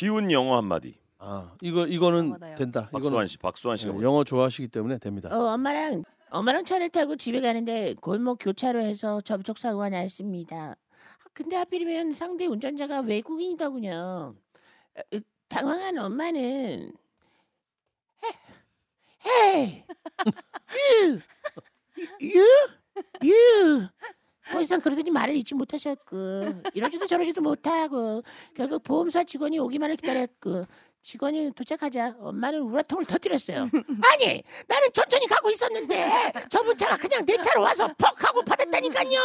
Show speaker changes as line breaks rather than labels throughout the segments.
쉬운 영어 한마디.
아 이거 이거는
맞아요.
된다.
박수환
이거는
씨, 박수환 씨가
네,
먼저.
영어 좋아하시기 때문에 됩니다.
어, 엄마랑 엄마랑 차를 타고 집에 가는데 골목 교차로에서 접촉 사고가 났습니다. 아, 근데 하필이면 상대 운전자가 외국인이더군요. 어, 당황한 엄마는 헤이, you, you, you. 더 이상 그러더니 말을 잊지 못하셨고 이러지도 저러지도 못하고 결국 보험사 직원이 오기만을 기다렸고 직원이 도착하자 엄마는 우라통을 터뜨렸어요. 아니 나는 천천히 가고 있었는데 저분 차가 그냥 내 차로 와서 퍽 하고 받았다니까요.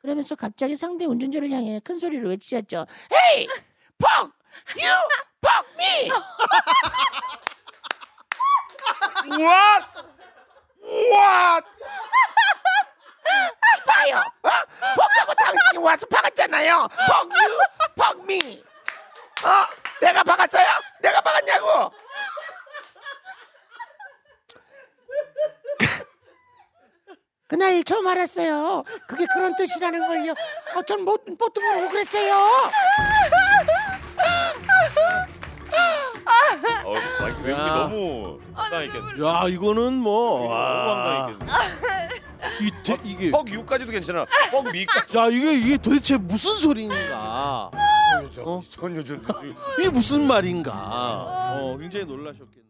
그러면서 갑자기 상대 운전자를 향해 큰 소리로 외치셨죠. 헤이 퍽 you 퍽.
What? What?
봐요. 어? 퍽하고 당신이 와서 박았잖아요. 퍽 you 퍽 me. 어? 내가 박았어요? 내가 박았냐고? 그날 처음 알았어요. 그게 그런 뜻이라는 걸요. 어, 전못 못 모르고 그랬어요.
어, 마이크 외국이
야.
너무 황당했겠네.
야 이거는 뭐
너무
와,
황당했겠네.
이 대, 이게
퍽 유까지도 괜찮아. 퍽 미까지.
자 이게 이게 도대체 무슨 소리인가?
여자, 이상한 여자.
이게 무슨 말인가? 어 굉장히 놀라셨겠네.